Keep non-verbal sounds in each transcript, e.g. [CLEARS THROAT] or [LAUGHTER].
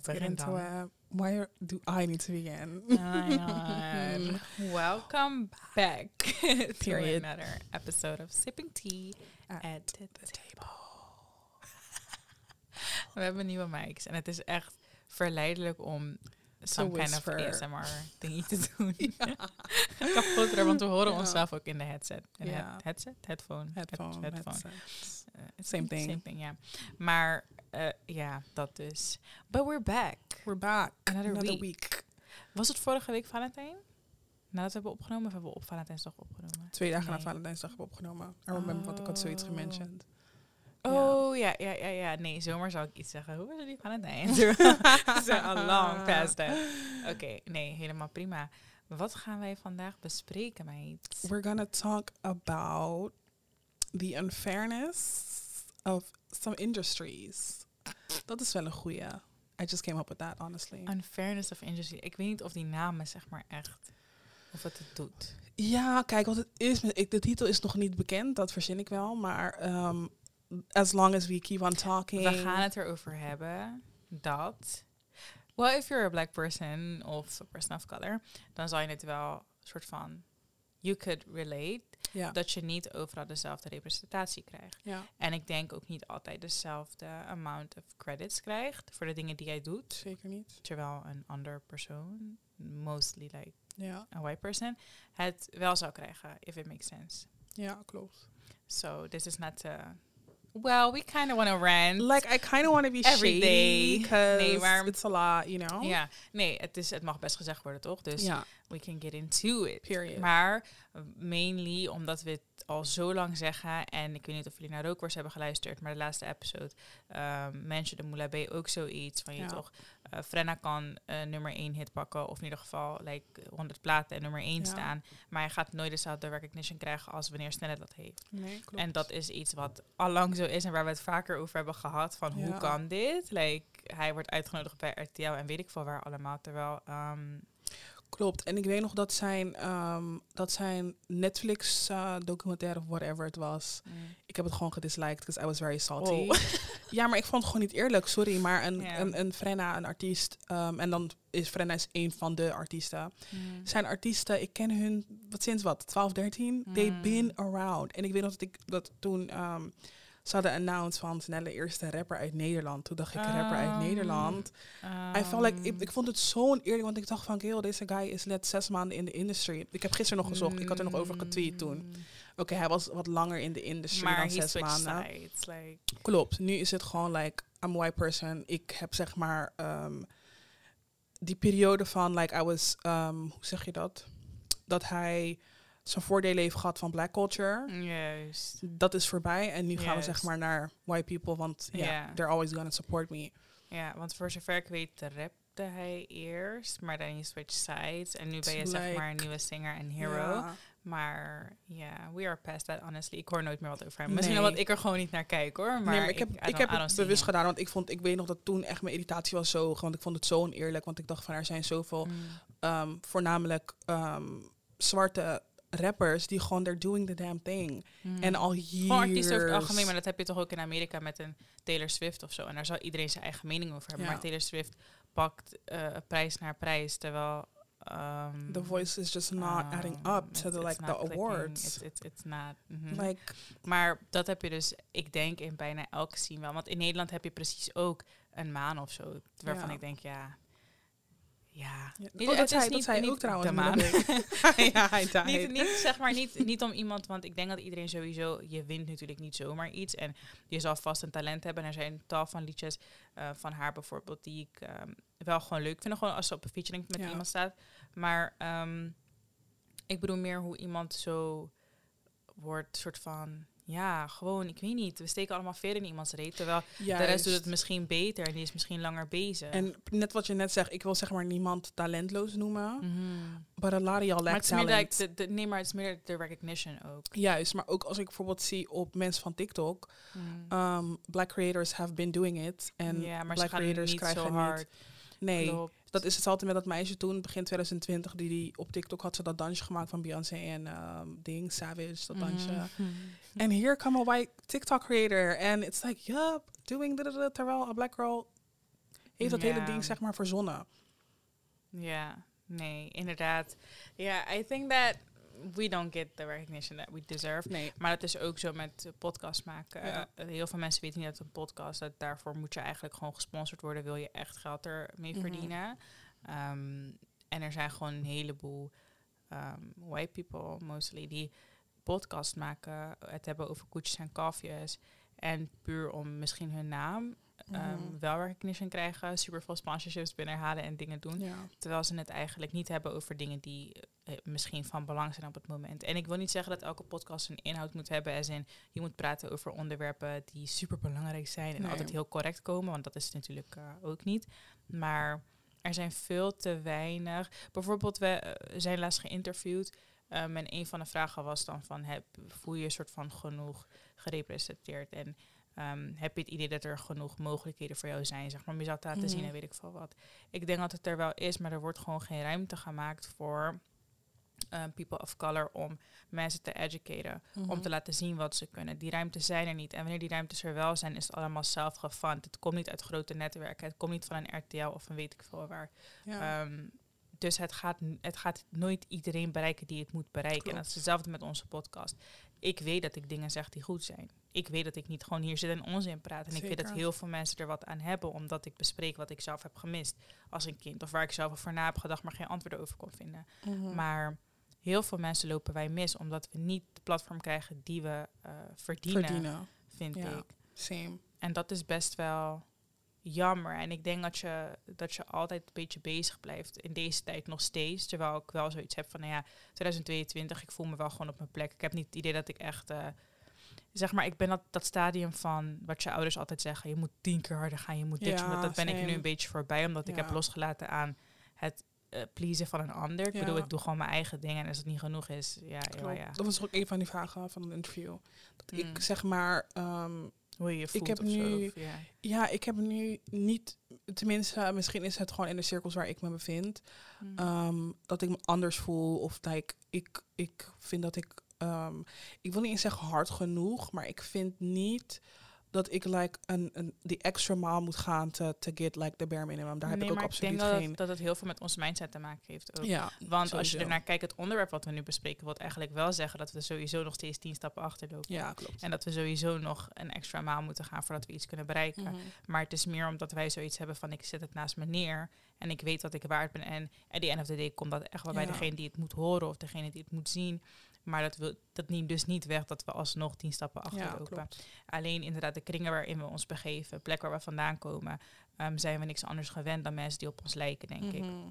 let's Begin get into dan. it. Why do I need to begin? [LAUGHS] Welcome back [LAUGHS] to another episode of Sipping Tea At at the Table. [LAUGHS] We hebben nieuwe mics en het is echt verleidelijk om some kind of. ASMR dingetje te doen. Kapotter, want we horen Ja. onszelf ook in de headset. In Ja. headset? Headphone? Head- Headphone, headphone. Eh, Same thing. Same thing, ja. Maar eh, ja, dat dus. But we're back. We're back. Another week. week. Was het vorige week Valentijn? Nadat we hebben opgenomen of hebben we op Valentijnsdag opgenomen? Twee dagen na. Valentijnsdag hebben we opgenomen. I remember, want ik had zoiets Oh. gementioned. Oh, ja, ja, ja, ja. Nee, zomer zou ik iets zeggen. Hoe was het die Valentijn? [LAUGHS] [LAUGHS] Zo al long past that. Oké, nee, helemaal prima. Wat gaan wij vandaag bespreken, meid? We're gonna talk about the unfairness of some industries. Dat is wel een goeie. I just came up with that, honestly. Unfairness of industry. Ik weet niet of die namen, zeg maar, echt... Of het het doet. Ja, kijk, want het is, ik, de titel is nog niet bekend, dat verzin ik wel. Maar ehm, as long as we keep on talking. We gaan het erover hebben dat... Well, if you're a black person of a person of color... dan zal je het wel soort van... You could relate Ja. dat je niet overal dezelfde representatie krijgt. ja, En ik denk ook niet altijd dezelfde amount of credits krijgt voor de dingen die jij doet. zeker niet. Terwijl een ander persoon, mostly like Ja, a white person, het wel zou krijgen, if it makes sense. ja klopt. So this is not a... Well, we kind of want to rant. Like, I kind of want to be Every shady, day. because Nee, it's a lot, you know? ja, nee, het, is, het mag best gezegd worden, toch? Dus Ja, we can get into it. period. Maar mainly omdat we het al zo lang zeggen. En ik weet niet of jullie naar Rookworst hebben geluisterd. Maar de laatste episode um, mensen de Moula B ook zoiets. Van je Ja. toch, uh, Frenna kan uh, nummer 1 hit pakken. Of in ieder geval like, 100 platen en nummer 1 Ja. staan. Maar hij gaat nooit dezelfde recognition krijgen als wanneer Snelle dat heeft. nee, klopt. En dat is iets wat al lang zo is. En waar we het vaker over hebben gehad. Van hoe kan dit? Like, hij wordt uitgenodigd bij RTL en weet ik veel waar allemaal. Terwijl... um, Klopt. En ik weet nog dat zijn, ehm, dat zijn Netflix eh, documentaire of whatever het was. Ik heb het gewoon gedisliked, because I was very salty. Oh. [LAUGHS] ja, maar ik vond het gewoon niet eerlijk, sorry. Maar een, een, een Frenna, een artiest, ehm, en dan is Frenna is een van de artiesten. Mm. Zijn artiesten, ik ken hun, wat sinds wat, 12, 13? They've Mm. been around. En ik weet nog dat ik dat toen ehm ze hadden announced van Snelle eerste rapper uit Nederland. Toen dacht ik, rapper uit Um, Nederland. I felt like, ik, ik vond het zo oneerlijk, want ik dacht van, deze guy is net zes maanden in de industry. Ik heb gisteren nog gezocht, ik had er nog over getweet toen. Mm. Oké, hij was wat langer in de industry Maar dan zes maanden. sides, like, Klopt, nu is het gewoon like, I'm a white person. Ik heb zeg maar ehm, die periode van, like, I was, ehm, hoe zeg je dat? Dat hij zijn voordelen heeft gehad van black culture. Juist. Dat is voorbij en nu gaan we zeg maar naar white people, want ja, Ja. they're always gonna support me. Ja, want voor zover ik weet rapte hij eerst, maar dan je switch sides. En nu ben je zeg maar een nieuwe singer en hero. Maar ja, we are past that, honestly. Ik hoor nooit meer wat over hem. Misschien Nee. omdat ik er gewoon niet naar kijk, hoor. Maar, nee, maar ik heb, ik, heb het bewust gedaan, want ik vond, ik weet nog dat toen echt mijn irritatie was zo, hoog, want ik vond het zo oneerlijk, want ik dacht van er zijn zoveel, Mm. ehm, voornamelijk ehm, zwarte rappers die gewoon they're doing the damn thing Mm. en al hier. Gewoon artiesten over het algemeen, maar dat heb je toch ook in Amerika met een Taylor Swift of zo. En daar zal iedereen zijn eigen mening over hebben. Ja. Maar Taylor Swift pakt eh, prijs naar prijs, terwijl... ehm, the voice is just not adding um, up to the like the clicking. awards. It's, it's, it's not. mhm. Like Maar dat heb je dus, ik denk, in bijna elke scene wel. Want in Nederland heb je precies ook een maan of zo. Waarvan Ja. ik denk, ja... Ja. Ja. Niet- Oh, dat het is niet- hij niet ook trouwens, [LAUGHS] ja, hij died. niet, niet, zeg maar, niet, niet om iemand, want ik denk dat iedereen sowieso, je wint natuurlijk niet zomaar iets. En je zal vast een talent hebben. En er zijn tal van liedjes eh, van haar bijvoorbeeld, die ik ehm, wel gewoon leuk vind. Gewoon als ze op een featuring met Ja. iemand staat. Maar ehm, ik bedoel meer hoe iemand zo wordt, soort van, ja, gewoon, ik weet niet. We steken allemaal ver in iemands reet. Terwijl de rest doet het misschien beter en die is misschien langer bezig. En net wat je net zegt, ik wil zeg maar niemand talentloos noemen. Mhm. But a lot of y'all Maar lack het is meer talent. like de, de, nee, maar het is meer de recognition ook. Juist, maar ook als ik bijvoorbeeld zie op mensen van TikTok, Mhm. um, black creators have been doing it. En maar ze black creators krijgen niet- hard. Nee, Klopt. Dat is hetzelfde met dat meisje toen, begin 2020, die, die op TikTok had ze dat dansje gemaakt van Beyoncé en um, Ding, Savage, dat dansje. Mhm. En here come a white TikTok creator. And it's like, yup, doing da, da, da, terwijl a black girl heeft dat hele ding zeg maar verzonnen. Ja, nee, inderdaad. Ja, I think that we don't get the recognition that we deserve. Nee. Maar dat is ook zo met eh, podcast maken. Ja. Eh, heel veel mensen weten niet dat een podcast, dat daarvoor moet je eigenlijk gewoon gesponsord worden, wil je echt geld ermee Mhm. verdienen. Ehm, en er zijn gewoon een heleboel ehm, white people, mostly, die podcast maken, het hebben over koetjes en kalfjes. En puur om misschien hun naam Mhm. wel recognition krijgen, super veel sponsorships binnenhalen en dingen doen. Ja. Terwijl ze het eigenlijk niet hebben over dingen die eh, misschien van belang zijn op het moment. En ik wil niet zeggen dat elke podcast een inhoud moet hebben. Als in, je moet praten over onderwerpen die super belangrijk zijn en Nee. altijd heel correct komen. Want dat is natuurlijk eh, ook niet. Maar er zijn veel te weinig. Bijvoorbeeld, we eh, zijn laatst geïnterviewd. ehm, en een van de vragen was dan van, heb, voel je je soort van genoeg gerepresenteerd? En ehm, heb je het idee dat er genoeg mogelijkheden voor jou zijn? Zeg maar, om jezelf te laten zien Mhm. en weet ik veel wat. Ik denk dat het er wel is, maar er wordt gewoon geen ruimte gemaakt voor eh, people of color om mensen te educaten. Om Mhm. te laten zien wat ze kunnen. Die ruimtes zijn er niet. En wanneer die ruimtes er wel zijn, is het allemaal zelf gefund. Het komt niet uit grote netwerken. Het komt niet van een RTL of een weet ik veel waar. Ja. Ehm, dus het gaat, het gaat nooit iedereen bereiken die het moet bereiken. En dat is hetzelfde met onze podcast. Ik weet dat ik dingen zeg die goed zijn. Ik weet dat ik niet gewoon hier zit en onzin praat. En ik weet dat heel veel mensen er wat aan hebben, omdat ik bespreek wat ik zelf heb gemist als een kind. Of waar ik zelf over na heb gedacht, maar geen antwoorden over kon vinden. Mhm. Maar heel veel mensen lopen wij mis, omdat we niet de platform krijgen die we eh, verdienen, verdienen. vind Ja. ik. Same. En dat is best wel jammer. En ik denk dat je, dat je altijd een beetje bezig blijft in deze tijd nog steeds. Terwijl ik wel zoiets heb van, nou ja, 2022, ik voel me wel gewoon op mijn plek. Ik heb niet het idee dat ik echt, eh, zeg maar, ik ben dat, dat stadium van wat je ouders altijd zeggen. Je moet tien keer harder gaan, je moet dit. Ja, dat ben ik nu een beetje voorbij, omdat ik heb losgelaten aan het pleasen van een ander. Ik Ja. bedoel, ik doe gewoon mijn eigen dingen. En als het niet genoeg is, ja, ja, Klopt. ja. Dat was ook een van die vragen van een interview. Dat Mm. ik zeg maar, ehm, Hoe je je voelt heb of zo, nu- of ja. ja, ik heb nu niet, tenminste, misschien is het gewoon in de cirkels waar ik me bevind, Mm. ehm, dat ik me anders voel of dat ik, ik, ik vind dat ik, ehm, ik wil niet eens zeggen hard genoeg, maar ik vind niet dat ik like een, een die extra maal moet gaan te, te get like the bare minimum. Daar heb ik ook absoluut ik denk dat, geen. het- dat het heel veel met ons mindset te maken heeft ook. ja, Want als je ernaar kijkt, het onderwerp wat we nu bespreken, wil eigenlijk wel zeggen dat we sowieso nog steeds tien stappen achterlopen. ja, klopt. En dat we sowieso nog een extra maal moeten gaan voordat we iets kunnen bereiken. Mhm. Maar het is meer omdat wij zoiets hebben van ik zet het naast me neer en ik weet wat ik waard ben. En at the end of the day komt dat echt wel bij degene die het moet horen of degene die het moet zien. Maar dat wil dat neemt dus niet weg dat we alsnog tien stappen achterlopen. Alleen inderdaad de kringen waarin we ons begeven, plek waar we vandaan komen, ehm, zijn we niks anders gewend dan mensen die op ons lijken, denk ik. Mhm.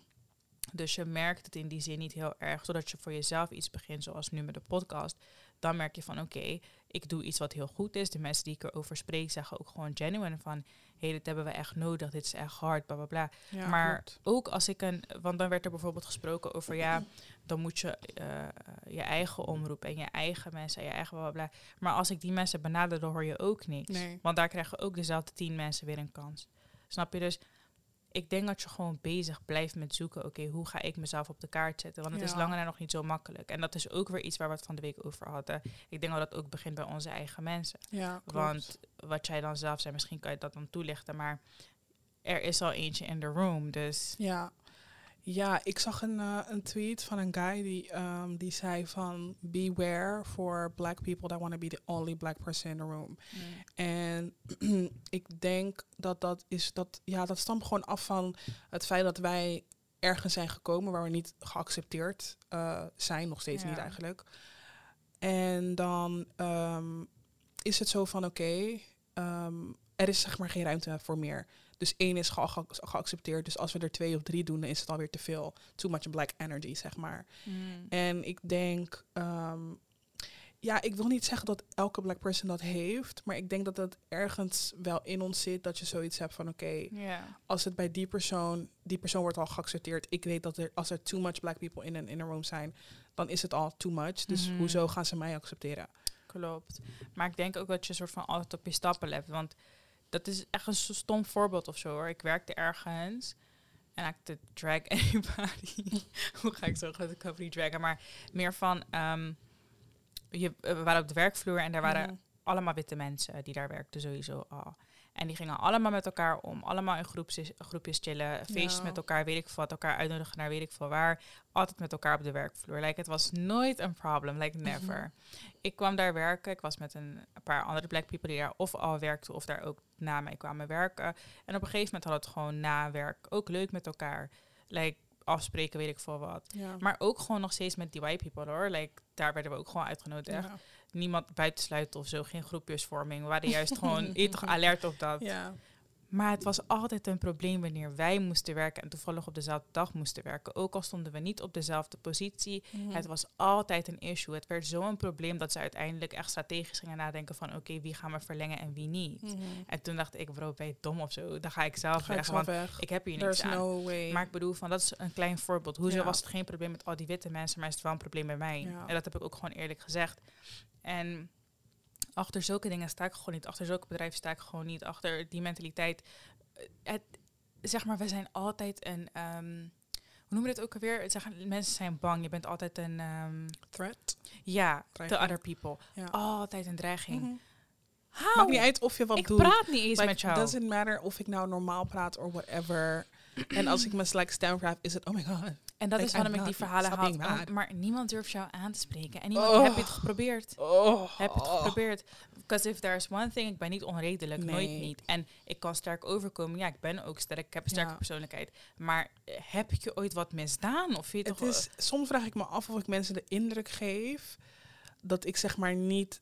Dus je merkt het in die zin niet heel erg. Zodat je voor jezelf iets begint, zoals nu met de podcast. Dan merk je van oké, ik doe iets wat heel goed is. De mensen die ik erover spreek zeggen ook gewoon genuine van... hé, hey, dit hebben we echt nodig, dit is echt hard, bla bla bla. Ja, maar ook als ik een... Want dan werd er bijvoorbeeld gesproken over ja, dan moet je eh, je eigen omroep en je eigen mensen en je eigen bla bla bla. Maar als ik die mensen benader, dan hoor je ook niks. Nee. Want daar krijgen ook dezelfde tien mensen weer een kans. Snap je? Dus ik denk dat je gewoon bezig blijft met zoeken. Oké, hoe ga ik mezelf op de kaart zetten? Want het is langer nog niet zo makkelijk. En dat is ook weer iets waar we het van de week over hadden. Ik denk dat dat ook begint bij onze eigen mensen. Ja. Want wat jij dan zelf zei, misschien kan je dat dan toelichten. Maar er is al eentje in de room. Dus Ja, ja ik zag een, eh, een tweet van een guy die, ehm, die zei van... Beware for black people that want to be the only black person in the room. En [CLEARS THROAT] ik denk dat dat is... Dat, ja, dat stamt gewoon af van het feit dat wij ergens zijn gekomen... waar we niet geaccepteerd eh, zijn. Nog steeds Ja. niet eigenlijk. En dan ehm, is het zo van... Oké, ehm, er is zeg maar geen ruimte voor meer. Dus één is ge- ge- geaccepteerd. Dus als we er twee of drie doen, dan is het alweer te veel. Too much black energy, zeg maar. Mm. En ik denk, ehm, ja, ik wil niet zeggen dat elke black person dat heeft, maar ik denk dat het ergens wel in ons zit dat je zoiets hebt van, oké, als het bij die persoon, die persoon wordt al geaccepteerd. Ik weet dat er, als er too much black people in een in een room zijn, dan is het al too much. Dus Mhm. hoezo gaan ze mij accepteren? Klopt. Maar ik denk ook dat je soort van altijd op je stappen let. Want dat is echt een stom voorbeeld of zo hoor. Ik werkte ergens en ik te drag [LAUGHS] anybody. [LAUGHS] Hoe ga ik zo hoop niet draggen, maar meer van ehm, je, we waren op de werkvloer en daar waren Mhm. allemaal witte mensen die daar werkten sowieso al. En die gingen allemaal met elkaar om. Allemaal in groepjes, groepjes chillen. Feestjes met elkaar, weet ik veel wat. Elkaar uitnodigen naar weet ik veel waar. Altijd met elkaar op de werkvloer. Like, het was nooit een problem. Like, never. Ik kwam daar werken. Ik was met een, een paar andere black people die daar of al werkten... of daar ook na mij kwamen werken. En op een gegeven moment hadden we het gewoon na werk ook leuk met elkaar. Like, afspreken, weet ik veel wat. Ja. Maar ook gewoon nog steeds met die white people hoor. Like, daar werden we ook gewoon uitgenodigd. ja. Niemand buitensluiten of zo, geen groepjesvorming. We waren juist gewoon toch [LAUGHS] alert op dat. ja. Maar het was altijd een probleem wanneer wij moesten werken en toevallig op dezelfde dag moesten werken. Ook al stonden we niet op dezelfde positie. Mhm. Het was altijd een issue. Het werd zo'n probleem dat ze uiteindelijk echt strategisch gingen nadenken van oké, wie gaan we verlengen en wie niet. Mhm. En toen dacht ik, bro, ben je dom of zo? Dan ga ik zelf Ga ik weg, zelf want weg. ik heb hier niks aan. no. Maar ik bedoel, van, dat is een klein voorbeeld. Hoezo Ja. was het geen probleem met al die witte mensen, maar is het wel een probleem bij mij? Ja. En dat heb ik ook gewoon eerlijk gezegd. En achter zulke dingen sta ik gewoon niet. Achter zulke bedrijven sta ik gewoon niet. Achter die mentaliteit. Eh, Het, zeg maar, we zijn altijd een... ehm, hoe noemen we dit ook alweer? Het Zeggen, mensen zijn bang. Je bent altijd een... ehm, Threat. ja, to Dreiging. other people. Ja. Altijd een dreiging. How? Maakt niet uit of je wat ik doet. praat niet eens Like, met jou. doesn't matter of ik nou normaal praat or whatever. en als ik me like stem vraag, is het oh my god. En dat is waarom ik die verhalen haal. mad. Maar niemand durft jou aan te spreken. En niemand Oh. heb je het geprobeerd. Oh. Heb het geprobeerd. Because if there's one thing, ik ben niet onredelijk, nooit niet. En ik kan sterk overkomen. Ja, ik ben ook sterk, ik heb een sterke Ja. persoonlijkheid. Maar eh, heb ik je ooit wat misdaan? Of vind je Het toch... is, soms vraag ik me af of ik mensen de indruk geef dat ik zeg maar niet,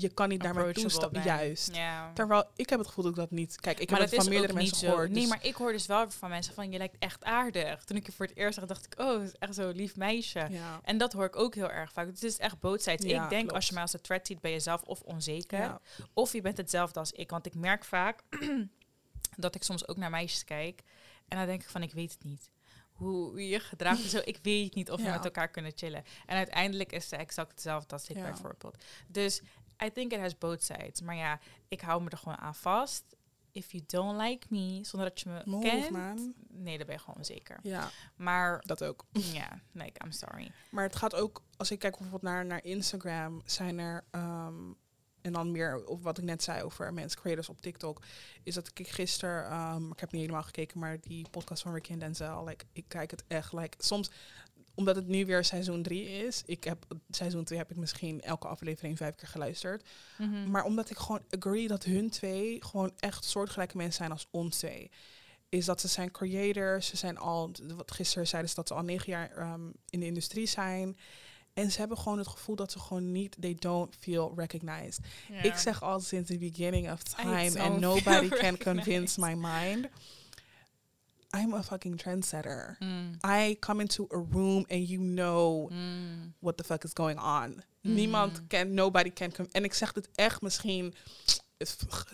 je kan niet naar mij toe stappen. Juist. Terwijl ik heb het gevoel dat ik dat niet. Kijk, ik maar heb het van meerdere mensen gehoord. Nee, dus- maar ik hoor dus wel van mensen van, je lijkt echt aardig. Toen ik je voor het eerst zag, dacht ik, oh, is echt zo'n lief meisje. ja. En dat hoor ik ook heel erg vaak. Het is echt Ja, ik denk klopt. als je mij als een threat ziet, ben je zelf of onzeker. Ja. Of je bent hetzelfde als ik. Want ik merk vaak [CLEARS THROAT] dat ik soms ook naar meisjes kijk. En dan denk ik van, ik weet het niet. Hoe je je gedraagt en zo. Ik weet niet of we Ja. met elkaar kunnen chillen. En uiteindelijk is ze exact hetzelfde als ik Ja. bijvoorbeeld. Dus I think it has both sides. Maar ja, ik hou me er gewoon aan vast. If you don't like me, zonder dat je me Move, kent, man. nee, dan ben je gewoon onzeker. ja, Maar dat ook. ja, like, I'm sorry. Maar het gaat ook, als ik kijk bijvoorbeeld naar, naar Instagram, zijn er, ehm, en dan meer op wat ik net zei over mensen, creators op TikTok, is dat ik gisteren, ehm, ik heb niet helemaal gekeken, maar die podcast van Ricky en Denzel, like, ik kijk het echt, like, soms, omdat het nu weer seizoen 3 is, ik heb, seizoen 2 heb ik misschien elke aflevering vijf keer geluisterd, Mhm. maar omdat ik gewoon agree dat hun twee gewoon echt soortgelijke mensen zijn als ons twee. Is dat ze zijn creators, ze zijn al, wat gisteren zeiden ze dat ze al negen jaar ehm, in de industrie zijn. En ze hebben gewoon het gevoel dat ze gewoon niet, they don't feel recognized. Ik zeg al sinds the beginning of time, and nobody [LAUGHS] can convince my mind. I'm a fucking trendsetter. Mm. I come into a room and you know Mm. what the fuck is going on. Niemand Mhm. can, nobody can. com- En ik zeg dit echt misschien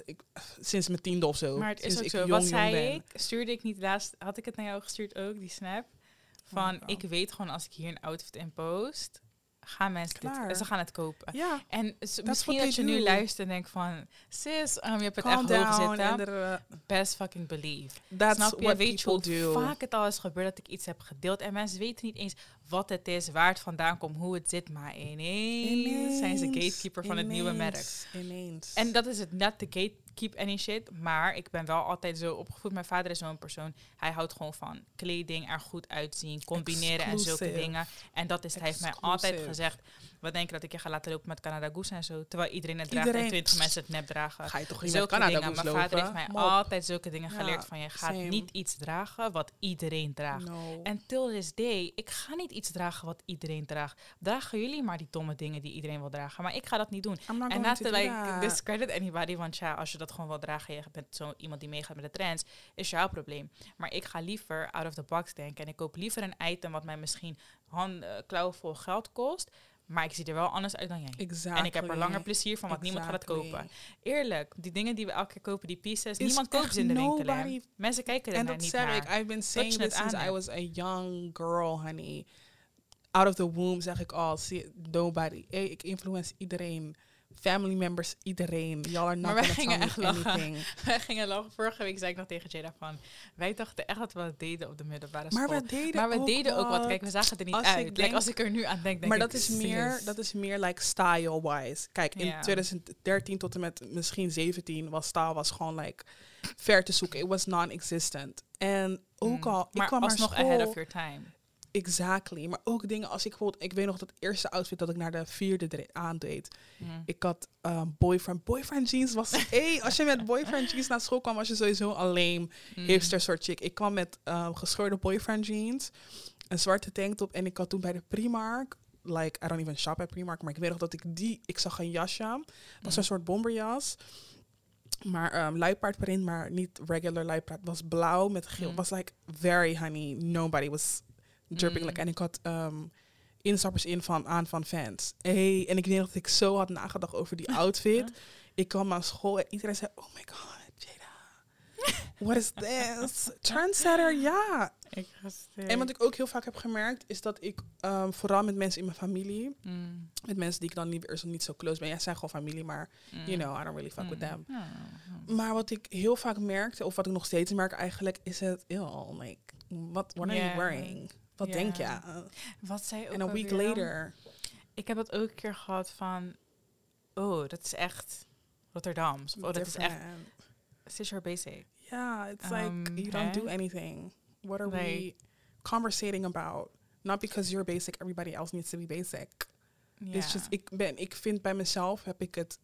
ik, sinds mijn tiende of zo. Maar het is ook ik zo. jong, Wat zei ben. ik? Stuurde ik niet laatst... Had ik het naar jou gestuurd ook, die snap? Van, Oh, ik weet gewoon als ik hier een outfit in post... Gaan mensen Klaar. dit... Ze gaan het kopen. Ja, En misschien dat je nu luistert en denkt van... Sis, um, je hebt het calm echt hoog zitten. The, Best fucking believe. that's Snap je? what Weet je people hoe do. vaak het al is gebeurd dat ik iets heb gedeeld... en mensen weten niet eens wat het is, waar het vandaan komt, hoe het zit. Maar ineens, zijn ze Ineens, gatekeeper van het nieuwe merk. ineens, Ineens. En dat is het, not to gatekeep any shit. Maar ik ben wel altijd zo opgevoed. Mijn vader is zo'n persoon. Hij houdt gewoon van kleding, er goed uitzien, combineren en zulke dingen. En dat is, hij heeft mij altijd gezegd. Wat denk je dat ik je ga laten lopen met Canada Goose en zo? Terwijl iedereen het draagt en Iedereen- twintig mensen het nep dragen. ga je toch niet met Zulke Canada dingen. Mijn vader heeft mij Mop. altijd zulke dingen Ja, geleerd van je gaat same. niet iets dragen wat iedereen draagt. No. En till this day, ik ga niet iets dragen wat iedereen draagt. Dragen jullie maar die domme dingen die iedereen wil dragen. Maar ik ga dat niet doen. En going not to to do like that. discredit anybody, want ja, als je dat gewoon wil dragen, je bent zo iemand die meegaat met de trends, is jouw probleem. Maar ik ga liever out of the box denken en ik koop liever een item wat mij misschien handen, klauwen vol geld kost, maar ik zie er wel anders uit dan jij. Exactly. En ik heb er langer plezier van, want niemand gaat het kopen. Eerlijk, die dingen die we elke keer kopen, die pieces, Is niemand koopt ze in de winkel. Mensen kijken er En naar dat niet zeg naar. ik. I've been saying het this since I was a young girl, honey. Out of the womb zeg ik al, zie- nobody. Hey, ik influence iedereen family members, iedereen. Y'all are not Maar wij gingen echt me lachen. anything. [LAUGHS] Wij gingen lachen. Vorige week zei ik nog tegen Jada van... Wij dachten echt dat we het deden op de middelbare Maar school. we deden maar we ook deden ook wat. wat. Kijk, we zagen er niet Als ik uit. Like, denk- als ik er nu aan denk, denk maar ik, dat is, meer, dat is meer like style-wise. Kijk, in Ja. 2013 tot en met misschien 17 was style was gewoon like ver te zoeken. It was non-existent. En ook Mm. al, ik maar kwam alsnog school, ahead of your time. Exactly. Maar ook dingen als ik bijvoorbeeld, ik weet nog dat eerste outfit dat ik naar de vierde aandeed. Mm. Ik had um, boyfriend. Boyfriend jeans was. [LAUGHS] hey, als je met boyfriend jeans naar school kwam, was je sowieso alleen Mm. hipster soort chick. Ik kwam met um, gescheurde boyfriend jeans, een zwarte tanktop en ik had toen bij de Primark. Like, I don't even shop at Primark, maar ik weet nog dat ik die, ik zag een jasje. Dat was Mm. een soort bomberjas. Maar um, luipaardprint, maar niet regular luipaard. Het was blauw met geel. Mm. was like very honey. Nobody was dripping. Mm. Like, en ik had um, instappers in van, aan van fans. Hey, en ik weet dat ik zo had nagedacht over die [LAUGHS] outfit. ik kwam naar school en iedereen zei, oh my god, Jada. What is this? [LAUGHS] Trendsetter, ja. Ik. En wat ik ook heel vaak heb gemerkt, is dat ik um, vooral met mensen in mijn familie, Mm. met mensen die ik dan niet, niet zo close ben, ja, zijn gewoon familie, maar Mm. you know, I don't really fuck with Mm. them. Mm. Maar wat ik heel vaak merkte, of wat ik nog steeds merk eigenlijk, is het, ew, like, what, what are you wearing? Wat Ja. denk je? Wat zei ook En een week later. Ik heb het ook een keer gehad van... Oh, dat is echt Rotterdams. Of, Oh, dat is echt... your basic? Yeah, it's Um, like you don't do anything. What are we conversating about? Not because you're basic, everybody else needs to be basic. It's just, ik, ben, ik vind bij mezelf, heb ik het,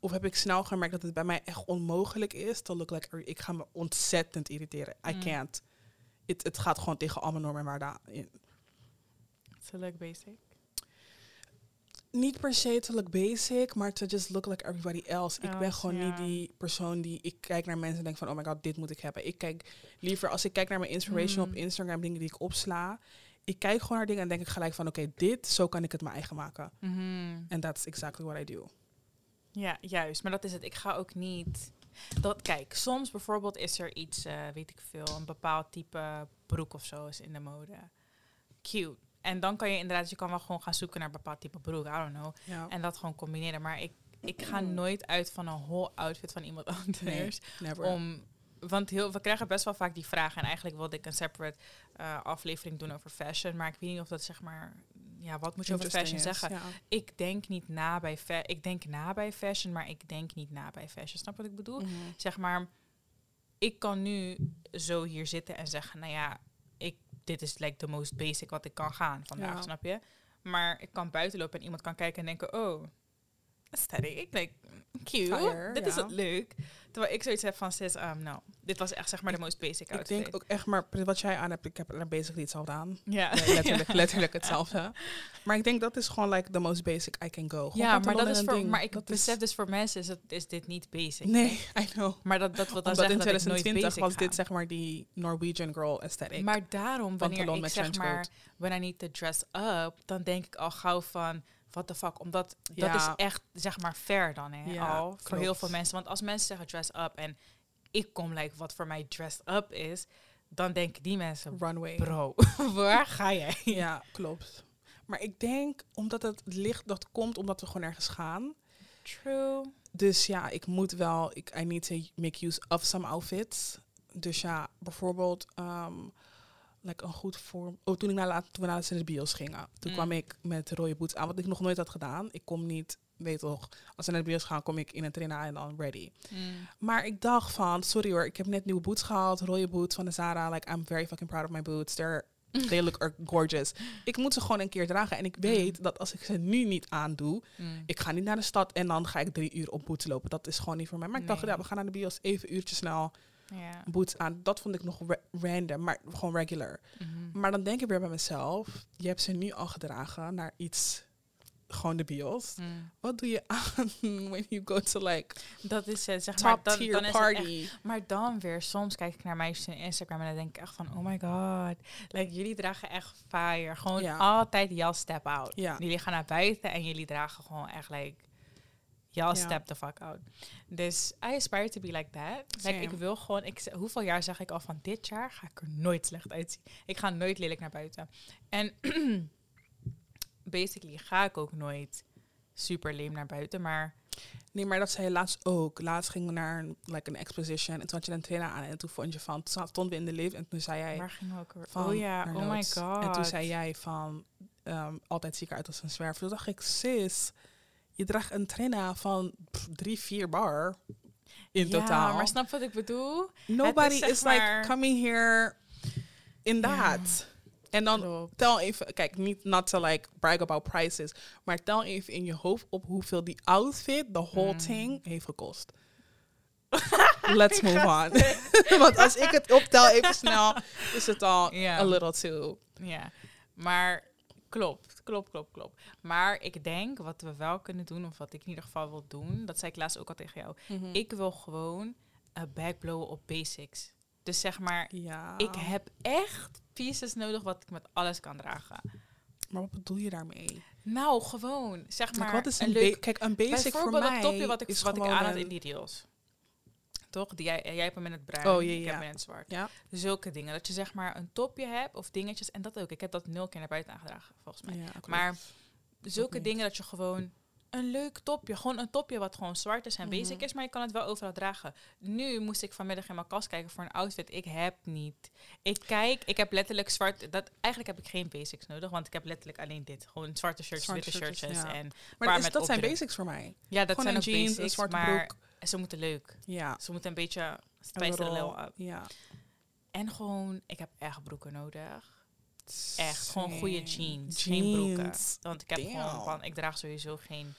of heb ik snel gemerkt dat het bij mij echt onmogelijk is to look like, ik ga me ontzettend irriteren. I Mm. can't. Het, het gaat gewoon tegen al mijn normen en waarden in. To look basic. Niet per se to look basic, maar to just look like everybody else. Ik ben gewoon niet die persoon die, ik kijk naar mensen en denk van, oh my god, dit moet ik hebben. Ik kijk liever, als ik kijk naar mijn inspiration Mm. op Instagram, dingen die ik opsla, ik kijk gewoon naar dingen en denk ik gelijk van, oké, dit, zo kan ik het mijn eigen maken. Mhm. And that's exactly what I do. Ja, juist. Maar dat is het. Ik ga ook niet... Dat, kijk, soms bijvoorbeeld is er iets, eh, weet ik veel, een bepaald type broek of zo is in de mode. Cute. En dan kan je inderdaad, je kan wel gewoon gaan zoeken naar een bepaald type broek, I don't know. Ja. En dat gewoon combineren. Maar ik, ik ga nooit uit van een whole outfit van iemand [LAUGHS] anders. Nee. Om, want heel, we krijgen best wel vaak die vraag. En eigenlijk wilde ik een separate eh, aflevering doen over fashion. Maar ik weet niet of dat zeg maar... Ja, wat moet je over fashion is, zeggen? ja. Ik denk niet na bij fa- Ik denk na bij fashion, maar ik denk niet na bij fashion. Snap wat ik bedoel? Mhm. Zeg maar, ik kan nu zo hier zitten en zeggen, nou ja, ik, dit is like the most basic wat ik kan gaan vandaag, Ja. snap je? Maar ik kan buiten lopen en iemand kan kijken en denken, oh, aesthetic, like, cute, Fire, dit is het leuk. Terwijl ik zoiets heb van, sis, um, no, dit was echt zeg maar de most basic Ik outfit. denk ook echt, maar wat jij aan hebt, ik heb er basically hetzelfde aan. ja. Ja, letterlijk, [LAUGHS] letterlijk hetzelfde. Maar ik denk dat is gewoon like the most basic I can go. Gewoon ja, maar, dat is voor, ding. maar ik Dat besef is, dus voor mensen is, het, is dit niet basic. Nee, [LAUGHS] I know. Maar dat, dat wil dan in zeggen dat ik nooit 2020 basic was dit zeg maar die Norwegian girl aesthetic. Maar daarom, wanneer ik zeg maar, when I need to dress up, dan denk ik al gauw van, what the fuck. Omdat dat is echt, zeg maar, fair dan, hè, Ja, al. Voor heel veel mensen. Want als mensen zeggen dress up en ik kom, like, wat voor mij dressed up is, dan denken die mensen, Runway. bro, [LAUGHS] waar ga jij? [LAUGHS] Ja, klopt. Maar ik denk, omdat het licht, dat komt omdat we gewoon ergens gaan. True. Dus ja, ik moet wel, ik, I need to make use of some outfits. Dus ja, bijvoorbeeld, um, like een goed vorm. Oh, toen, ik naar, la- toen we naar de bios gingen, toen Mm. kwam ik met rode boots aan, wat ik nog nooit had gedaan. Ik kom niet, weet toch, als we naar de bios gaan, kom ik in een trainer en dan ready. Maar ik dacht van, sorry hoor, ik heb net nieuwe boots gehaald, rode boots van de Zara. Like, I'm very fucking proud of my boots. They're, they look are gorgeous. Ik moet ze gewoon een keer dragen. En ik weet dat als ik ze nu niet aandoe, Mm. ik ga niet naar de stad en dan ga ik drie uur op boots lopen. Dat is gewoon niet voor mij. Maar ik dacht, ja, we gaan naar de bios, even uurtje snel Ja. boots aan. Dat vond ik nog ra- random, maar gewoon regular. Mhm. Maar dan denk ik weer bij mezelf, je hebt ze nu al gedragen naar iets, gewoon de bios. Mm. Wat doe je aan [LAUGHS] when you go to like Dat is het, zeg maar. Dan, tier dan echt party? Maar dan weer, soms kijk ik naar meisjes in Instagram en dan denk ik echt van, oh my god. Like, jullie dragen echt fire. Gewoon Ja. altijd y'all step out. Ja. Jullie gaan naar buiten en jullie dragen gewoon echt like, y'all Ja. step the fuck out. Dus I aspire to be like that. Like, ik wil gewoon, ik, hoeveel jaar zeg ik al van dit jaar ga ik er nooit slecht uitzien. Ik ga nooit lelijk naar buiten. En [CLEARS THROAT] basically ga ik ook nooit super leem naar buiten, maar Nee, maar dat zei je laatst ook. Laatst gingen we naar een, like een exposition en toen had je een trainer aan en toen vond je van, toen stonden we in de lift en toen zei jij Waar ging we ook weer? van Oh ja, oh my god. En toen zei jij van, ehm, altijd zie ik eruit als een zwerver. Toen dacht ik, sis, je draagt een trainer van pff, drie, vier bar in ja, totaal. maar snap wat ik bedoel? Nobody is maar- like coming here in Ja. that. En dan Klopt. tel even, kijk, niet not to like brag about prices, maar tel even in je hoofd op hoeveel die outfit, the whole Mm. thing, heeft gekost. [LAUGHS] Let's move on. [LAUGHS] Want als ik het optel even snel, is het al Ja. a little too. Ja, maar klopt, klopt, klopt, klopt. Maar ik denk wat we wel kunnen doen, of wat ik in ieder geval wil doen, dat zei ik laatst ook al tegen jou. Mhm. Ik wil gewoon een backblowen op basics. Dus zeg maar, ja. ik heb echt pieces nodig wat ik met alles kan dragen. Maar wat bedoel je daarmee? Nou, gewoon, zeg Maar maar, wat is een een, leuk... ba- Kijk, een basic voor bijvoorbeeld mij dat topje wat ik, wat ik aan had in die reels. Toch? Die jij, jij hebt hem in het bruin, Oh, ik heb hem in het zwart. Ja. Zulke dingen. Dat je zeg maar een topje hebt of dingetjes. En dat ook. Ik heb dat nul keer naar buiten aangedragen, volgens mij. Ja. Maar zulke dingen dat je gewoon een leuk topje, gewoon een topje wat gewoon zwart is en Mhm. basic is, maar je kan het wel overal dragen. Nu moest ik vanmiddag in mijn kast kijken voor een outfit. Ik heb niet. Ik kijk, ik heb letterlijk zwart. Dat eigenlijk heb ik geen basics nodig, want ik heb letterlijk alleen dit, gewoon zwarte shirts, Zwarte witte shirtjes, shirtjes ja. en maar is- dat zijn basics voor mij. ja, dat Gewoon zijn een jeans, basics, een zwarte ze moeten leuk. Ja. Ze moeten een beetje spice er up. Ja. En gewoon, ik heb echt broeken nodig. Echt, gewoon goede jeans, geen broeken. Want ik heb Damn. gewoon van, ik draag sowieso geen,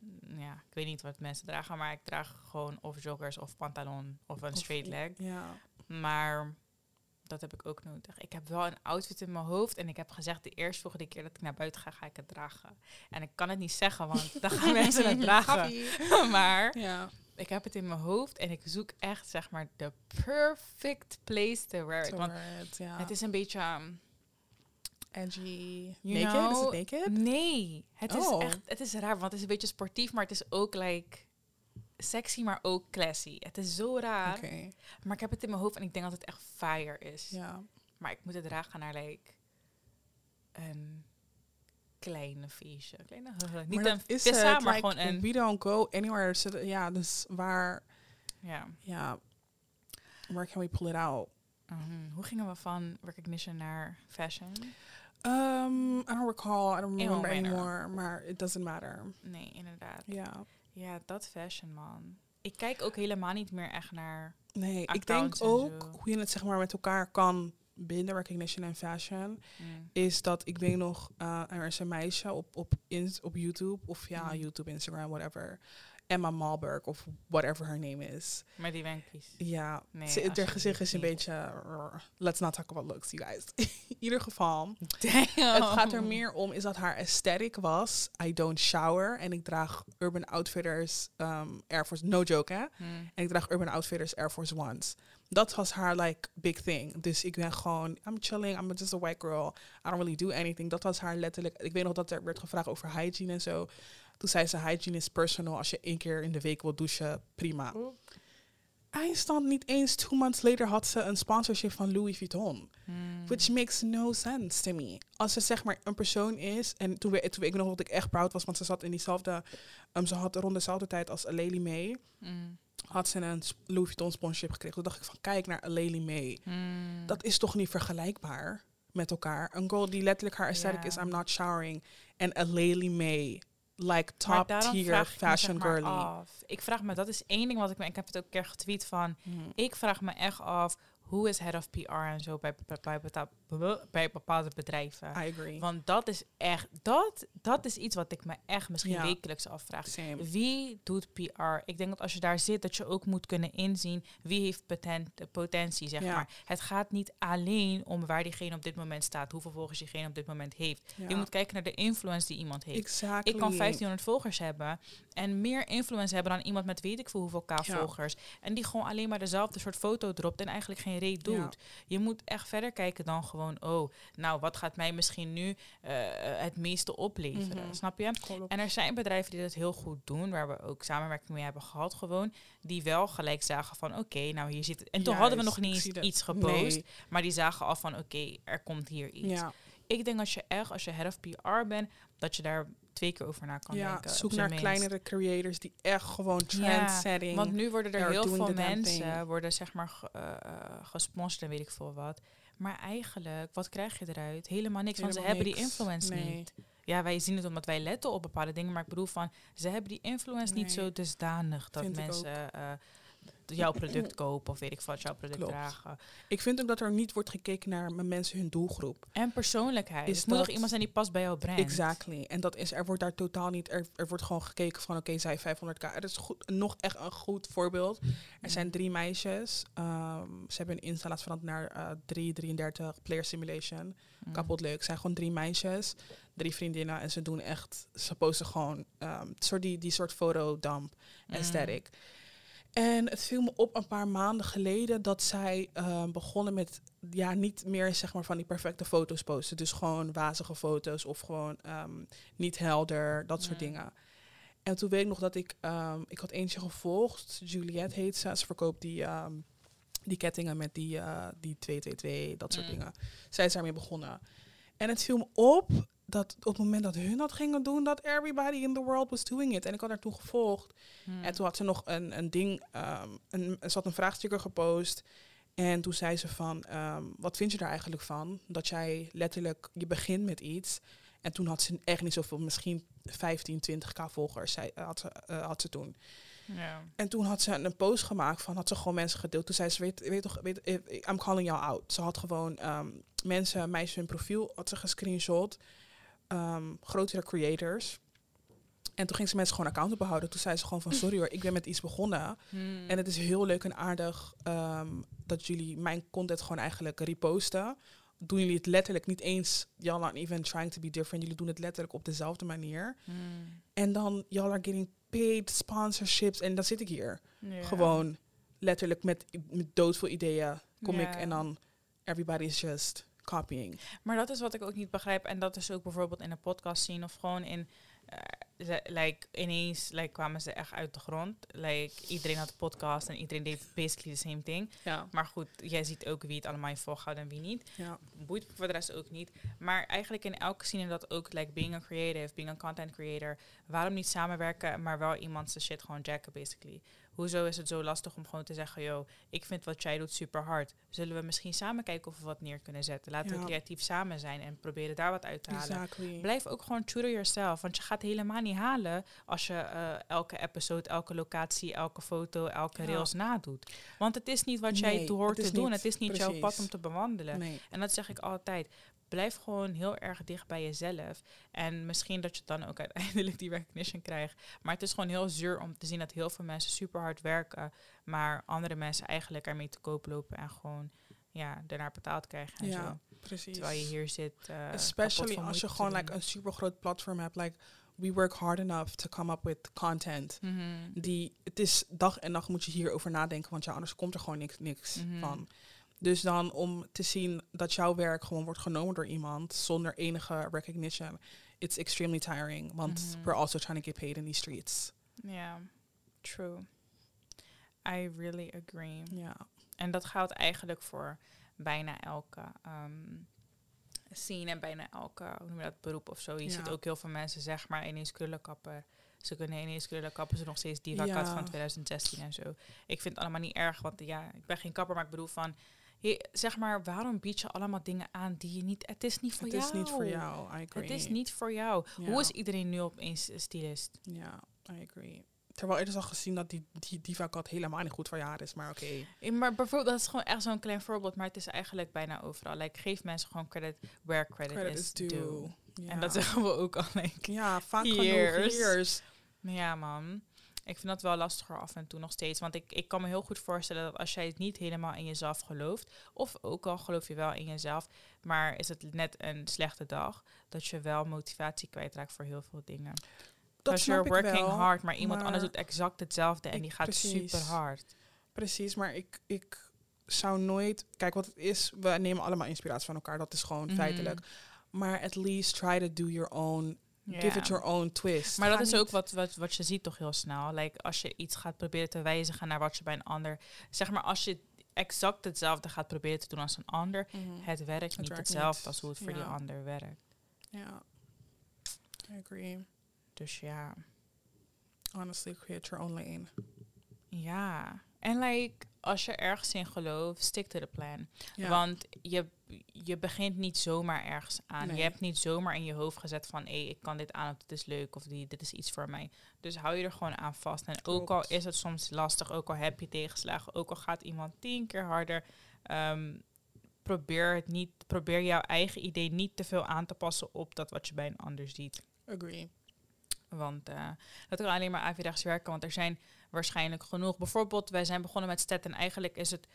mm, ja, ik weet niet wat mensen dragen, maar ik draag gewoon of joggers of pantalon of een Of- straight leg. Ja. Maar dat heb ik ook nodig. Ik heb wel een outfit in mijn hoofd en ik heb gezegd de eerste volgende keer dat ik naar buiten ga, ga ik het dragen. En ik kan het niet zeggen, want dan gaan [LAUGHS] mensen het dragen. [LAUGHS] Maar Ja. Ik heb het in mijn hoofd en ik zoek echt, zeg maar, de perfect place to wear it. Want het is een beetje... um, edgy. You naked? know, is het naked? Nee, het is Oh. echt, het is raar, want het is een beetje sportief, maar het is ook like sexy, maar ook classy. Het is zo raar, maar ik heb het in mijn hoofd en ik denk dat het echt fire is. Ja. Maar ik moet het dragen naar like een kleine feestje, kleine niet Maar een is vissa, het, maar like, gewoon een We don't go anywhere. So ja, dus waar... ja. Ja. Where can we pull it out? Mhm. Hoe gingen we van recognition naar fashion? Um, I don't recall. I don't remember anymore. Maar it doesn't matter. Nee, inderdaad. Ja. Ja, dat fashion man. Ik kijk ook helemaal niet meer echt naar. Nee, ik denk en ook zo. hoe je het zeg maar met elkaar kan binden, recognition en fashion, Mm. is dat ik weet nog, uh, er is een meisje op, op, ins- op YouTube, of ja, Mm. YouTube, Instagram, whatever. Emma Malberg, of whatever her name is. Maar die wenkpies. Ja, Nee, ze, haar gezicht is een niet. beetje... uh, let's not talk about looks, you guys. [LAUGHS] In ieder geval, Damn. het gaat er meer om is dat haar aesthetic was. I don't shower en ik draag Urban Outfitters um, Air Force, no joke hè. Mm. En ik draag Urban Outfitters Air Force Ones. Dat was haar like big thing. Dus ik ben gewoon, I'm chilling, I'm just a white girl. I don't really do anything. Dat was haar letterlijk. Ik weet nog dat er werd gevraagd over hygiene en zo. Toen zei ze, hygiene is personal. Als je één keer in de week wil douchen, prima. Eindstand niet eens two months later had ze een sponsorship van Louis Vuitton. Mm. Which makes no sense to me. Als ze zeg maar een persoon is, en toen, we, toen ik nog dat ik echt proud was, want ze zat in diezelfde, um, ze had rond dezelfde tijd als Aleli May, Mm. had ze een Louis Vuitton sponsorship gekregen. Toen dacht ik van, kijk naar Aleli May. Mm. Dat is toch niet vergelijkbaar met elkaar? Een girl die letterlijk haar aesthetic is, I'm not showering. En Aleli May, like top tier fashion zeg maar, girly. af. Ik vraag me, dat is één ding wat ik me, ik heb het ook een keer getweet van, Mhm. ik vraag me echt af, hoe is head of PR en zo bij, bij, bij, bij bepaalde bedrijven? I agree. Want dat is echt, dat, dat is iets wat ik me echt misschien Ja. wekelijks afvraag. Same. Wie doet PR? Ik denk dat als je daar zit, dat je ook moet kunnen inzien wie heeft potentie, zeg Ja. maar. Het gaat niet alleen om waar diegene op dit moment staat, hoeveel volgers diegene op dit moment heeft. Ja. Je moet kijken naar de influence die iemand heeft. Exactly. Ik kan 1500 volgers hebben en meer influence hebben dan iemand met weet ik veel hoeveel k volgers. En die gewoon alleen maar dezelfde soort foto dropt en eigenlijk geen reet doet. Je moet echt verder kijken dan gewoon, oh, nou wat gaat mij misschien nu eh, het meeste opleveren, Mhm. snap je? Klopt. En er zijn bedrijven die dat heel goed doen, waar we ook samenwerking mee hebben gehad, gewoon, die wel gelijk zagen van, oké, nou hier zit het. En toen hadden we nog niet eens iets gepost, Nee. maar die zagen al van, oké, er komt hier iets. Ja. Ik denk als je echt, als je head of PR bent, dat je daar twee keer over na kan ja, denken. zoek naar minst. kleinere creators die echt gewoon Ja, trendsetting. Want nu worden er heel veel mensen worden zeg maar eh, eh, gesponsord en weet ik veel wat. Maar eigenlijk, wat krijg je eruit? Helemaal niks, want ze hebben die influence Nee. niet. Ja, wij zien het omdat wij letten op bepaalde dingen, maar ik bedoel van, ze hebben die influence niet zo dusdanig dat Vind mensen eh, jouw [CLEARS THROAT] product kopen of weet ik wat, jouw product Klopt. dragen. Ik vind ook dat er niet wordt gekeken naar mijn mensen hun doelgroep. En persoonlijkheid. Is het moet toch dat- iemand zijn die past bij jouw brand? Exactly. En dat is, er wordt daar totaal niet, er, er wordt gewoon gekeken van, oké, zij 500k. Het is goed, nog echt een goed voorbeeld. Er zijn drie meisjes. ehm, ze hebben hun Insta laatst veranderd naar eh 333 Player Simulation. Mm. Kapot leuk. Het zijn gewoon drie meisjes, drie vriendinnen. En ze doen echt, ze posten gewoon ehm, soort die, die soort fotodump Mm. aesthetic. En het viel me op een paar maanden geleden dat zij ehm, begonnen met ja, niet meer zeg maar van die perfecte foto's posten. Dus gewoon wazige foto's of gewoon ehm, niet helder, dat soort Ja. dingen. En toen weet ik nog dat ik, ehm, ik had eentje gevolgd, Juliette heet ze. Ze verkoopt die, ehm, die kettingen met die, eh die 222, dat soort Mm. dingen. Zij is daarmee begonnen. En het viel me op dat op het moment dat hun dat gingen doen, dat everybody in the world was doing it. En ik had haar toen gevolgd. Mm. En toen had ze nog een, een ding, ehm, een, ze had een vraagsticker gepost. En toen zei ze van, ehm, wat vind je daar eigenlijk van? Dat jij letterlijk, je begint met iets. En toen had ze echt niet zoveel, misschien 15, 20k volgers, zei, had, ze, eh, had ze toen. Ja. En toen had ze een post gemaakt van, had ze gewoon mensen gedeeld. Toen zei ze, weet, weet toch, weet, eh, I'm calling jou out. Ze had gewoon ehm, mensen, meisjes hun profiel, had ze gescreenshot. Ehm grotere creators. En toen ging ze mensen gewoon account behouden. Toen zei ze gewoon van, sorry hoor, ik ben met iets begonnen. Mm. En het is heel leuk en aardig ehm, dat jullie mijn content gewoon eigenlijk reposten. Doen jullie het letterlijk niet eens, y'all aren't even trying to be different. Jullie doen het letterlijk op dezelfde manier. Mm. En dan, y'all are getting paid sponsorships. En dan zit ik hier. Gewoon letterlijk met, met doodveel ideeën kom ik en dan everybody is just copying. Maar dat is wat ik ook niet begrijp. En dat is ook bijvoorbeeld in een podcast zien of gewoon in. ze- like, ineens like, kwamen ze echt uit de grond. Like, iedereen had een podcast en iedereen deed basically the same thing. Ja. Maar goed, jij ziet ook wie het allemaal volhoudt en wie niet. ja. Boeit voor de rest ook niet. Maar eigenlijk in elke scene dat ook, like being a creative, being a content creator. Waarom niet samenwerken, maar wel iemand zijn shit gewoon jacken, basically. Hoezo is het zo lastig om gewoon te zeggen, yo, ik vind wat jij doet super hard. Zullen we misschien samen kijken of we wat neer kunnen zetten? Laten Ja. we creatief samen zijn en proberen daar wat uit te halen. Exactly. Blijf ook gewoon true to yourself. Want je gaat helemaal niet halen als je eh, elke episode, elke locatie, elke foto, elke Ja. rails nadoet. Want het is niet wat Nee, jij hoort te doen. Het is niet jouw pad om te bewandelen. Nee. En dat zeg ik altijd. Blijf gewoon heel erg dicht bij jezelf. En misschien dat je dan ook [LAUGHS] uiteindelijk die recognition krijgt. Maar het is gewoon heel zuur om te zien dat heel veel mensen super hard werken. Maar andere mensen eigenlijk ermee te koop lopen en gewoon ja, daarnaar betaald krijgen. En Ja, zo. precies. Terwijl je hier zit. eh, Especially als je gewoon like, een super groot platform hebt. Like, we work hard enough to come up with content. Mhm. Die, het is dag en nacht moet je hierover nadenken, want ja, anders komt er gewoon niks, niks Mhm. van. Dus dan om te zien dat jouw werk gewoon wordt genomen door iemand zonder enige recognition, it's extremely tiring. Want Mhm. we're also trying to get paid in these streets. Ja, true. I really agree. Ja, En dat geldt eigenlijk voor bijna elke ehm scene en bijna elke, hoe noem je dat, beroep of zo. Je Ja. ziet ook heel veel mensen, zeg maar, ineens krullenkappen. Ze kunnen ineens krullen kappen, ze nog steeds diva van 2016 en zo. Ik vind het allemaal niet erg, want ja, ik ben geen kapper, maar ik bedoel van, je, zeg maar, waarom bied je allemaal dingen aan die je niet, het is niet voor het jou. is niet voor jou. I agree. Het is niet voor jou. Hoe is iedereen nu opeens een stylist? Ja, I agree. Terwijl er is al gezien dat die, die diva cut helemaal niet goed voor haar is, maar oké. Ja, Maar bijvoorbeeld, dat is gewoon echt zo'n klein voorbeeld, maar het is eigenlijk bijna overal. Like, geef mensen gewoon credit where credit, Credit is, due. due. Ja. En dat zeggen we ook al, like. Ja, vaak Years. genoeg years. Ja, man. Ik vind dat wel lastiger af en toe nog steeds. Want ik, ik kan me heel goed voorstellen dat als jij het niet helemaal in jezelf gelooft, of ook al geloof je wel in jezelf, maar is het net een slechte dag, dat je wel motivatie kwijtraakt voor heel veel dingen. Dat you're ik working wel, hard, maar iemand anders doet exact hetzelfde en ik- die gaat precies. super hard. Precies, maar ik, ik zou nooit... Kijk, wat het is, we nemen allemaal inspiratie van elkaar. Dat is gewoon Mhm. feitelijk. Maar at least try to do your own... Give it your own twist. Maar dat is ook wat, wat, wat je ziet toch heel snel. Like, als je iets gaat proberen te wijzigen naar wat je bij een ander... Zeg maar, als je exact hetzelfde gaat proberen te doen als een ander... Mhm. Het werkt niet werkt hetzelfde niet. als hoe het voor die ander werkt. Ja, I agree. Dus ja, Honestly, create your own lane. ja. En like, als je ergens in gelooft, stick to the plan. Want je, je begint niet zomaar ergens aan. Nee. Je hebt niet zomaar in je hoofd gezet van... hé, ik kan dit aan of dit is leuk of die, dit is iets voor mij. Dus hou je er gewoon aan vast. En ook al is het soms lastig, ook al heb je tegenslagen... ook al gaat iemand tien keer harder... ehm, probeer, het niet, probeer jouw eigen idee niet te veel aan te passen... op dat wat je bij een ander ziet. Agree. Want eh, dat kan alleen maar averechts werken. Want er zijn waarschijnlijk genoeg. Bijvoorbeeld, wij zijn begonnen met stat en eigenlijk is het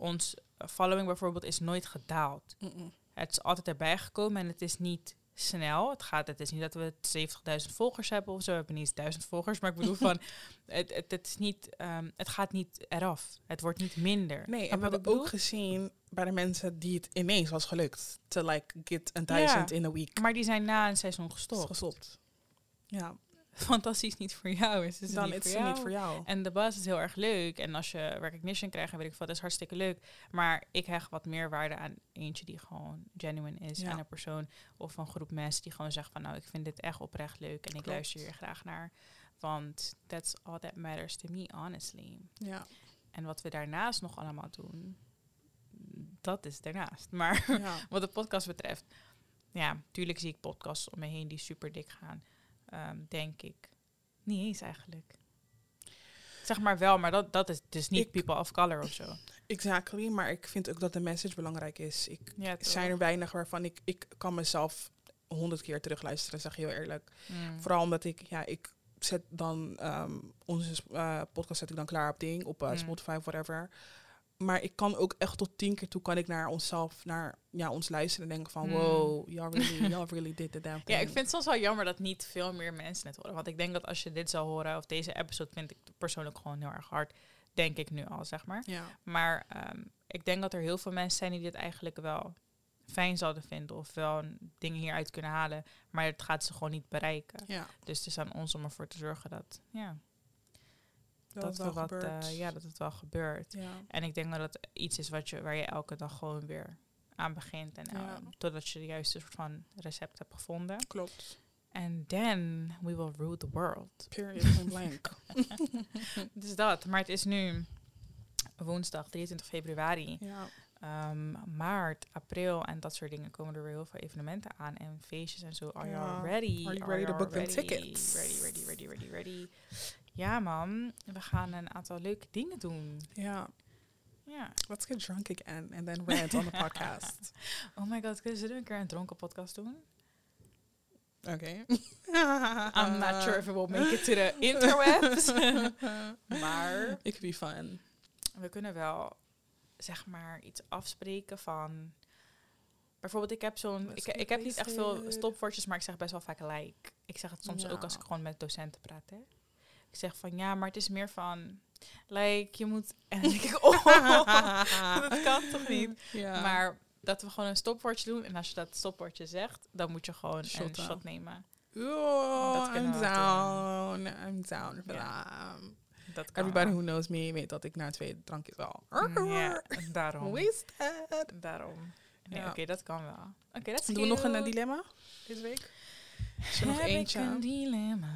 ons following bijvoorbeeld is nooit gedaald. Het is altijd erbij gekomen en het is niet snel. Het, gaat, het is niet dat we 70.000 volgers hebben of zo. We hebben niet eens 1000 volgers, maar ik bedoel van, [LAUGHS] het, het, het, is niet, ehm, het gaat niet eraf. Het wordt niet minder. Nee, en we hebben ook gezien bij de mensen die het ineens was gelukt. To like get een duizend Ja. in a week. Maar die zijn na een seizoen gestopt. gestopt. Ja, [LAUGHS] Fantastisch niet voor jou. Is het dan niet is voor het niet voor jou. En de bas is heel erg leuk. En als je recognition krijgt, en weet ik wat, dat is hartstikke leuk. Maar ik hecht wat meer waarde aan eentje die gewoon genuine is. Ja. En een persoon of een groep mensen die gewoon zegt van nou, ik vind dit echt oprecht leuk. En ik luister hier graag naar. Want that's all that matters to me, honestly. Ja. En wat we daarnaast nog allemaal doen, dat is daarnaast. [LAUGHS] Maar ja. wat de podcast betreft, ja, tuurlijk zie ik podcasts om me heen die super dik gaan. Ehm, denk ik. Niet eens eigenlijk. Zeg maar wel, maar dat, dat is dus niet Ik- people of color of zo. Exactly, maar ik vind ook dat de message belangrijk is. Ik Ja, zijn er weinig waarvan ik, ik kan mezelf honderd keer terugluisteren, zeg je heel eerlijk. Mm. Vooral omdat ik, ja, ik zet dan ehm, onze eh, podcast zet ik dan klaar op ding, op eh, Mm. Spotify, whatever. Maar ik kan ook echt tot tien keer toe kan ik naar onszelf, naar ja, ons luisteren en denken van Mm. wow, y'all really, [LAUGHS] y'all really did the damn Ja, ik vind het soms wel jammer dat niet veel meer mensen het horen. Want ik denk dat als je dit zou horen, of deze episode vind ik persoonlijk gewoon heel erg hard. Denk ik nu al, zeg maar. Ja, Maar ehm, ik denk dat er heel veel mensen zijn die dit eigenlijk wel fijn zouden vinden. Of wel dingen hieruit kunnen halen. Maar het gaat ze gewoon niet bereiken. ja, Dus het is aan ons om ervoor te zorgen dat, ja, dat, dat, wel wat, eh, ja, dat het wel gebeurt. ja. En ik denk dat het iets is wat je, waar je elke dag gewoon weer aan begint. En Ja. eh, totdat je de juiste soort van recept hebt gevonden. Klopt. And then we will rule the world. Period point blank. [LAUGHS] [LAUGHS] dus dat. Maar het is nu woensdag 23 februari. ja. Ehm, maart, april en dat soort dingen komen er weer heel veel evenementen aan. En feestjes en zo. Are you Ja. ready? Are you ready to book ready? tickets? Ready, ready, ready, ready, ready. Ja man, we gaan een aantal leuke dingen doen. ja, Ja. let's get drunk again and then rant on the podcast. [LAUGHS] Oh my god, kunnen ze een keer een dronken podcast doen? Oké. [LAUGHS] I'm not sure if it will make it to the interwebs. [LAUGHS] maar It could be fun. we kunnen wel, zeg maar, iets afspreken van... Bijvoorbeeld, ik heb zo'n... Ik, ik heb niet echt veel stopwoordjes, maar ik zeg best wel vaak like. Ik zeg het soms Ja. ook als ik gewoon met docenten praat, hè. Ik zeg van, ja, maar het is meer van... Like, je moet... En dan denk ik, oh, dat kan toch niet? Ja. Maar dat we gewoon een stopwoordje doen. En als je dat stopwoordje zegt, dan moet je gewoon een shot nemen. Oh, I'm down. I'm down for that. Dat kan Everybody wel. who knows me weet dat ik na twee drankjes wel. Mm, Ja, [LAUGHS] daarom. Wasted. Daarom. Nee, Ja. oké, dat kan wel. Oké, dat is Doen we nog een eh, dilemma deze week? Is er nog eentje? een dilemma?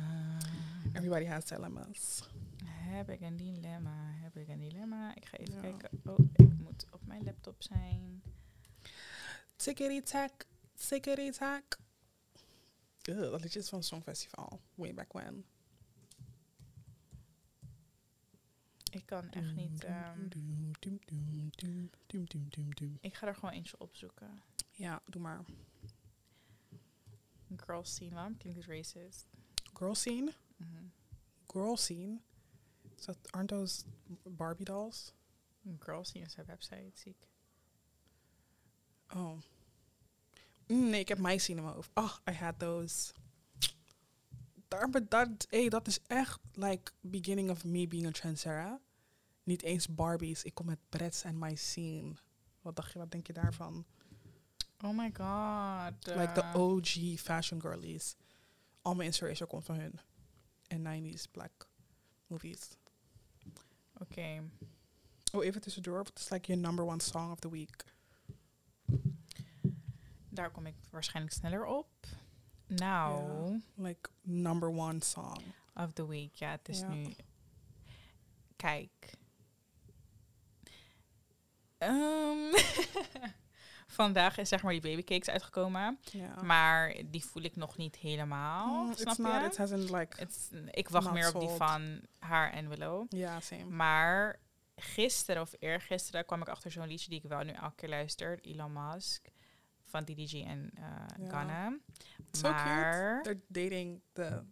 Everybody has dilemmas. Heb ik een dilemma? Heb ik een dilemma? Ik ga even Ja. kijken. Oh, ik moet op mijn laptop zijn. Tickety tack, tickety tack. Ugh, dat liedje is van Songfestival. Way back when. Ik kan echt niet... ik ga er gewoon eentje opzoeken. Ja, doe maar. Girl scene. Waarom klinkt het racist? Girl scene. Mhm. Girl scene. Is dat, aren't those Barbie dolls? Girl scene is haar website, zie ik. Oh. Mm, nee, ik heb My Scene in mijn hoofd. Oh, I had those. Daar, dat, hey, dat is echt like beginning of me being a trendsetter. Niet eens Barbies. Ik kom met Bretts en My Scene. Wat dacht je, wat denk je daarvan? Oh my god. Like the eh, OG fashion girlies. Al mijn inspiration komt van hun. En 90s black movies. Oké. Oh, even tussendoor. Wat is like your number one song of the week? Daar kom ik waarschijnlijk sneller op. Nou, Like number one song. of the week. Ja, het is Ja. nu... Kijk. Ehm, [LAUGHS] Vandaag is zeg maar die babycakes uitgekomen. Ja. Maar die voel ik nog niet helemaal. Mm, snap it's je? it hasn't like, Het- ik wacht meer op die van haar en Willow. ja, same. Maar gisteren of eergisteren kwam ik achter zo'n liedje die ik wel nu elke keer luister. Elon Musk. Van DDG en Ja. Ghana. So maar... They're dating the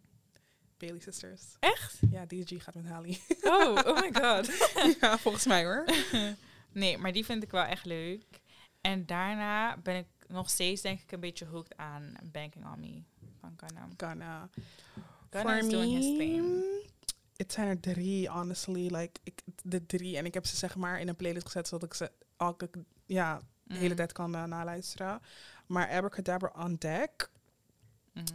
Bailey sisters. Echt? Ja, DG gaat met Halle. Oh, oh my god. [LAUGHS] ja, volgens mij hoor. [LAUGHS] Nee, maar die vind ik wel echt leuk. En daarna ben ik nog steeds denk ik een beetje hooked aan Banking on Me van Ghana. Ghana. Ghana is doing his thing. Het zijn er drie, honestly. Like, ik, de drie. En ik heb ze zeg maar in een playlist gezet, zodat ik ze elke, ja, de hele Mhm. tijd kan uh, naluisteren. Maar Abracadabra on Deck. Mhm.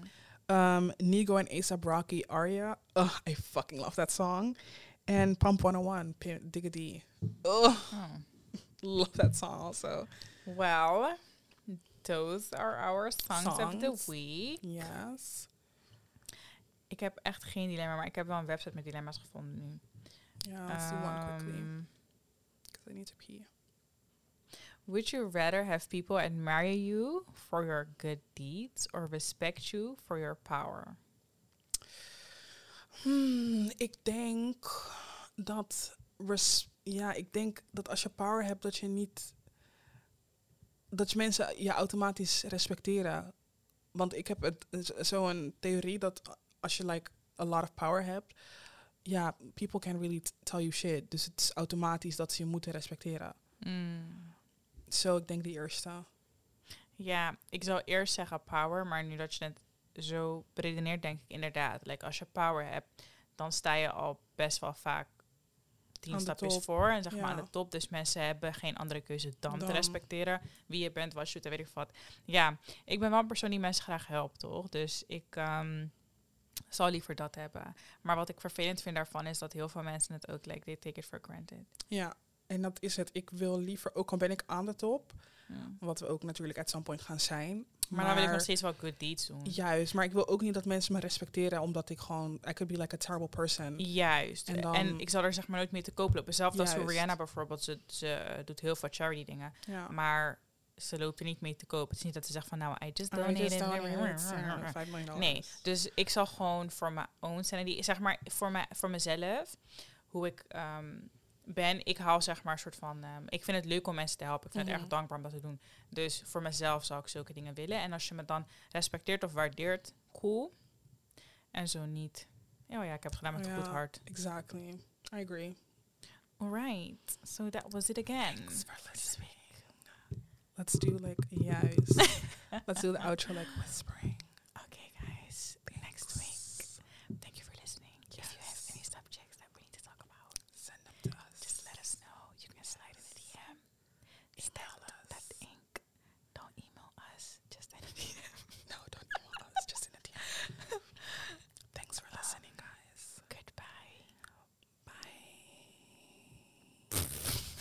Um, Nigo en ASAP Rocky, Aria. Ugh, I fucking love that song. En Pump 101, P- Digga D. Ugh, Oh. [LAUGHS] love that song also. Well, those are our songs, of the week. Yes. Ik heb echt geen dilemma, maar ik heb wel een website met dilemma's gevonden nu. Yeah, let's do one quickly. Ehm, Because I need to pee. Would you rather have people admire you for your good deeds or respect you for your power? Hmm, ik denk dat res- ja, ik denk dat als je power hebt, dat je niet dat je mensen je automatisch respecteren. Want ik heb zo'n theorie dat als je like a lot of power hebt, ja, people can really tell you shit. Dus het is automatisch dat ze je moeten respecteren. Mm. Zo, ik denk die eerste. Ja, ik zou eerst zeggen power, maar nu dat je het zo beredeneert, denk ik inderdaad. Like, als je power hebt, dan sta je al best wel vaak tien stapjes top. voor. En zeg maar aan de top. Dus mensen hebben geen andere keuze dan, te respecteren wie je bent, wat je doet weet ik wat. Ja, ik ben wel een persoon die mensen graag helpt, toch? Dus ik ehm, zal liever dat hebben. Maar wat ik vervelend vind daarvan is dat heel veel mensen het ook, like, they take it for granted. Ja, en dat is het. Ik wil liever, ook al ben ik aan de top, Ja. wat we ook natuurlijk at some point gaan zijn. Maar, dan wil ik nog steeds wel good deeds doen. Juist, maar ik wil ook niet dat mensen me respecteren omdat ik gewoon, I could be like a terrible person. Juist. En ik zal er zeg maar nooit mee te koop lopen. Zelfs als Juist. Rihanna bijvoorbeeld, ze, ze doet heel veel charity dingen. Ja. Maar ze loopt er niet mee te koop. Het is niet dat ze zegt van nou, I just I donated. just donated, $5 million. Nee, dus ik zal gewoon voor mijn own sanity, zeg maar voor, mij, voor mezelf, hoe ik ehm, ben, ik hou zeg maar een soort van, ehm, ik vind het leuk om mensen te helpen. Ik vind het erg dankbaar om dat te doen. Dus voor mezelf zou ik zulke dingen willen. En als je me dan respecteert of waardeert, cool. En zo niet. Oh ja, ik heb het gedaan met een goed hart. Exactly. I agree. Alright, so that was it again. Thanks for listening. Let's do like, juist. [LAUGHS] Let's do the outro like whispering.